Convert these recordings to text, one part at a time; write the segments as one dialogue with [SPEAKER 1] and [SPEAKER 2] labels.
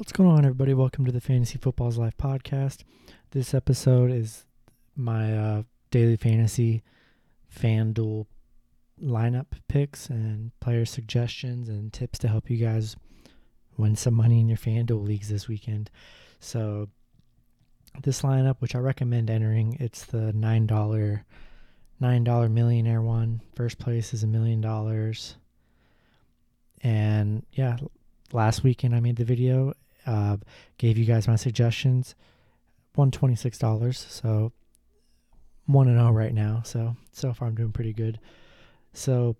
[SPEAKER 1] What's going on, everybody? Welcome to the Fantasy Football's Life podcast. This episode is my uh, daily fantasy FanDuel lineup picks and player suggestions and tips to help you guys win some money in your FanDuel leagues this weekend. So, this lineup, which I recommend entering, it's the nine dollar nine dollar millionaire one. First place is a million dollars. And yeah, last weekend I made the video uh, gave you guys my suggestions. One twenty six dollars, so one and zero oh right now. So so far I'm doing pretty good. So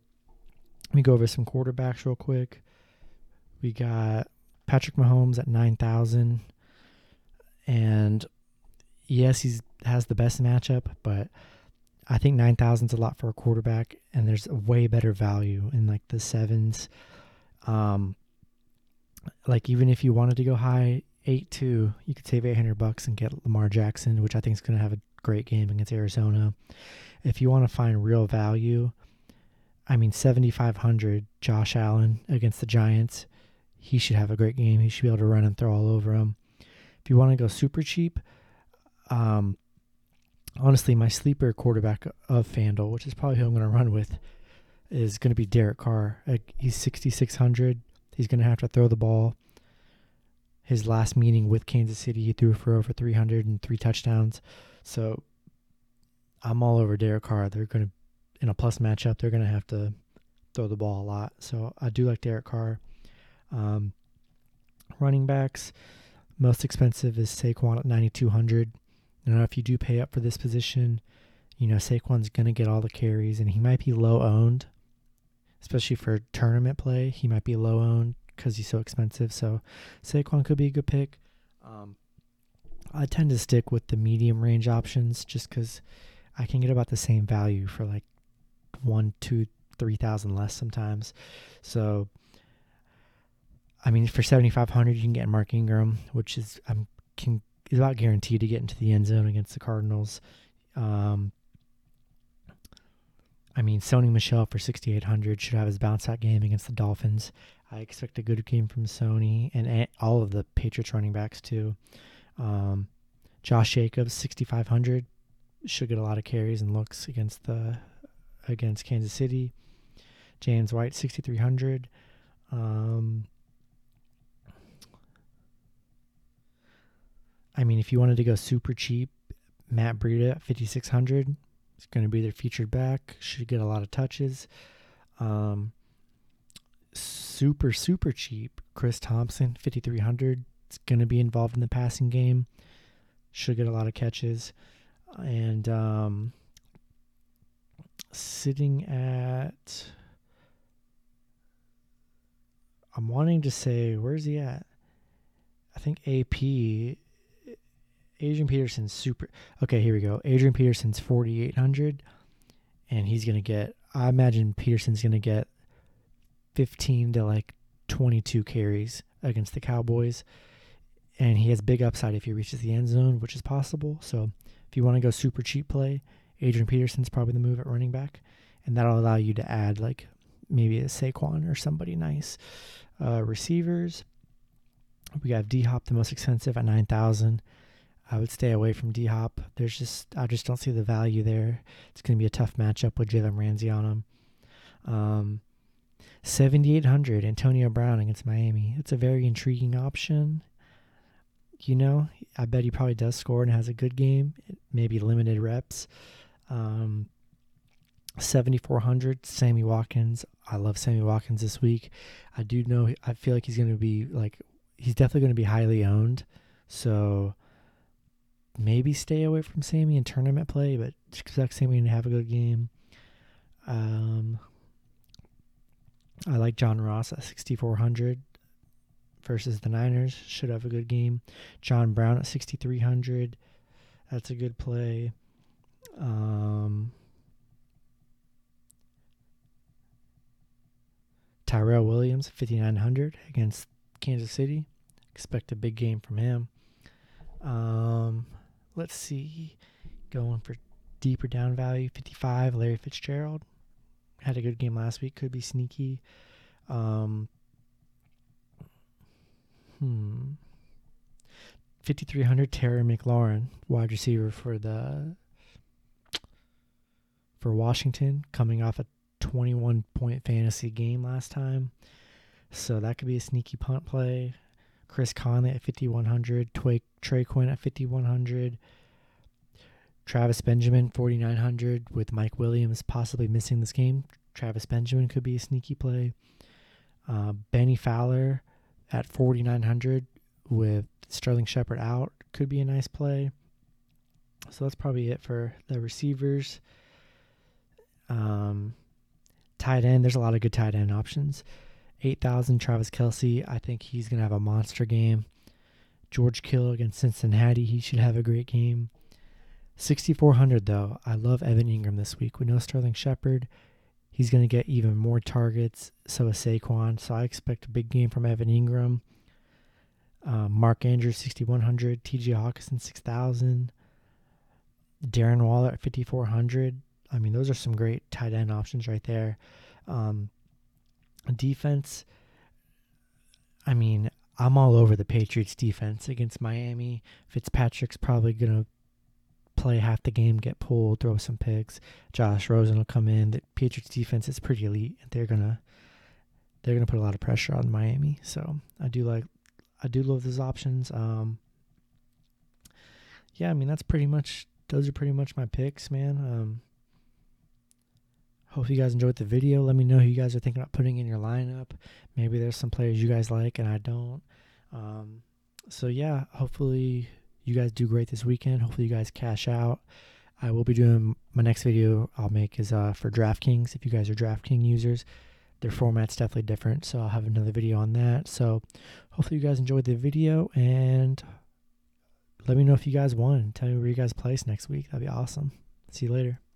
[SPEAKER 1] let me go over some quarterbacks real quick. We got Patrick Mahomes at nine thousand, and yes, he's has the best matchup, but I think nine thousand is a lot for a quarterback, and there's way better value in like the sevens. Um, like even if you wanted to go high eight two, you could save eight hundred bucks and get Lamar Jackson, which I think is going to have a great game against Arizona. If you want to find real value, I mean seventy five hundred, Josh Allen against the Giants, he should have a great game. He should be able to run and throw all over them. If you want to go super cheap, um, honestly, my sleeper quarterback of FanDuel, which is probably who I'm going to run with, is going to be Derek Carr. He's 6,600. He's going to have to throw the ball. His last meeting with Kansas City, he threw for over 300 and three touchdowns. So I'm all over Derek Carr. They're going to, in a plus matchup, they're going to have to throw the ball a lot. So I do like Derek Carr. Um, running backs, most expensive is Saquon at 9,200. Now, if you do pay up for this position, you know Saquon's going to get all the carries, and he might be low owned especially for tournament play. He might be low owned because he's so expensive. So Saquon could be a good pick. Um, I tend to stick with the medium range options just because I can get about the same value for like one, two, three thousand less sometimes. So, I mean, for seventy five hundred, you can get Mark Ingram, which is I'm can is about guaranteed to get into the end zone against the Cardinals. Um, I mean, Sony Michel for 6,800 should have his bounce out game against the Dolphins. I expect a good game from Sony and all of the Patriots running backs too. Um, Josh Jacobs 6,500 should get a lot of carries and looks against the against Kansas City. James White 6,300. Um, I mean, if you wanted to go super cheap, Matt Breida at 5,600 He's going to be their featured back. Should get a lot of touches. Um, super super cheap. Chris Thompson, 5300. It's going to be involved in the passing game. Should get a lot of catches. And um, sitting at. I'm wanting to say, where's he at? I think AP Adrian Peterson's super. Okay, here we go. Adrian Peterson's 4,800, and he's going to get, I imagine Peterson's going to get 15 to like 22 carries against the Cowboys. And he has big upside if he reaches the end zone, which is possible. So if you want to go super cheap play, Adrian Peterson's probably the move at running back. And that'll allow you to add like maybe a Saquon or somebody nice. Uh, receivers, we got D Hop, the most expensive at 9,000. I would stay away from D Hop. There's just I just don't see the value there. It's going to be a tough matchup with Jalen Ramsey on him. Um, 7,800 Antonio Brown against Miami. It's a very intriguing option. You know, I bet he probably does score and has a good game, maybe limited reps. Um, 7,400 Sammy Watkins. I love Sammy Watkins this week. I do know, I feel like he's going to be like, he's definitely going to be highly owned. So, maybe stay away from Sammy in tournament play, but expect Sammy to have a good game. Um, I like John Ross at 6,400 versus the Niners. Should have a good game. John Brown at 6,300. That's a good play. Um, Tyrell Williams, 5,900 against Kansas City. Expect a big game from him. Um, let's see, going for deeper down value, 55, Larry Fitzgerald. Had a good game last week, could be sneaky. Um, hmm. 5300 Terry McLaurin, wide receiver for the for Washington, coming off a 21 point fantasy game last time. So that could be a sneaky punt play. Chris Conley at 5100, Trey, Quinn at 5100. Travis Benjamin 4900 with Mike Williams possibly missing this game. Travis Benjamin could be a sneaky play. Uh, Bennie Fowler at 4900 with Sterling Shepard out could be a nice play. So that's probably it for the receivers. Um, tight end, there's a lot of good tight end options. 8,000 Travis Kelce. I think he's going to have a monster game. George Kittle against Cincinnati, he should have a great game. 6,400 though, I love Evan Engram this week. We know Sterling Shepard, he's going to get even more targets. So is Saquon. So I expect a big game from Evan Engram. Um, Mark Andrews, 6,100. TJ Hockenson, 6,000. Darren Waller at 5,400. I mean, those are some great tight end options right there. Um, defense, I mean, I'm all over the Patriots defense against Miami. Fitzpatrick's probably going to play half the game, get pulled, throw some picks. Josh Rosen will come in. The Patriots defense is pretty elite. They're going to they're going to put a lot of pressure on Miami. So, I do like I do love those options. Um yeah, I mean, that's pretty much those are pretty much my picks, man. Um Hope you guys enjoyed the video. Let me know who you guys are thinking about putting in your lineup. Maybe there's some players you guys like and I don't. Um, so yeah, hopefully you guys do great this weekend. Hopefully you guys cash out. I will be doing my next video I'll make is uh, for DraftKings. If you guys are DraftKings users, their format's definitely different. So I'll have another video on that. So hopefully you guys enjoyed the video and let me know if you guys won. Tell me where you guys place next week. That'd be awesome. See you later.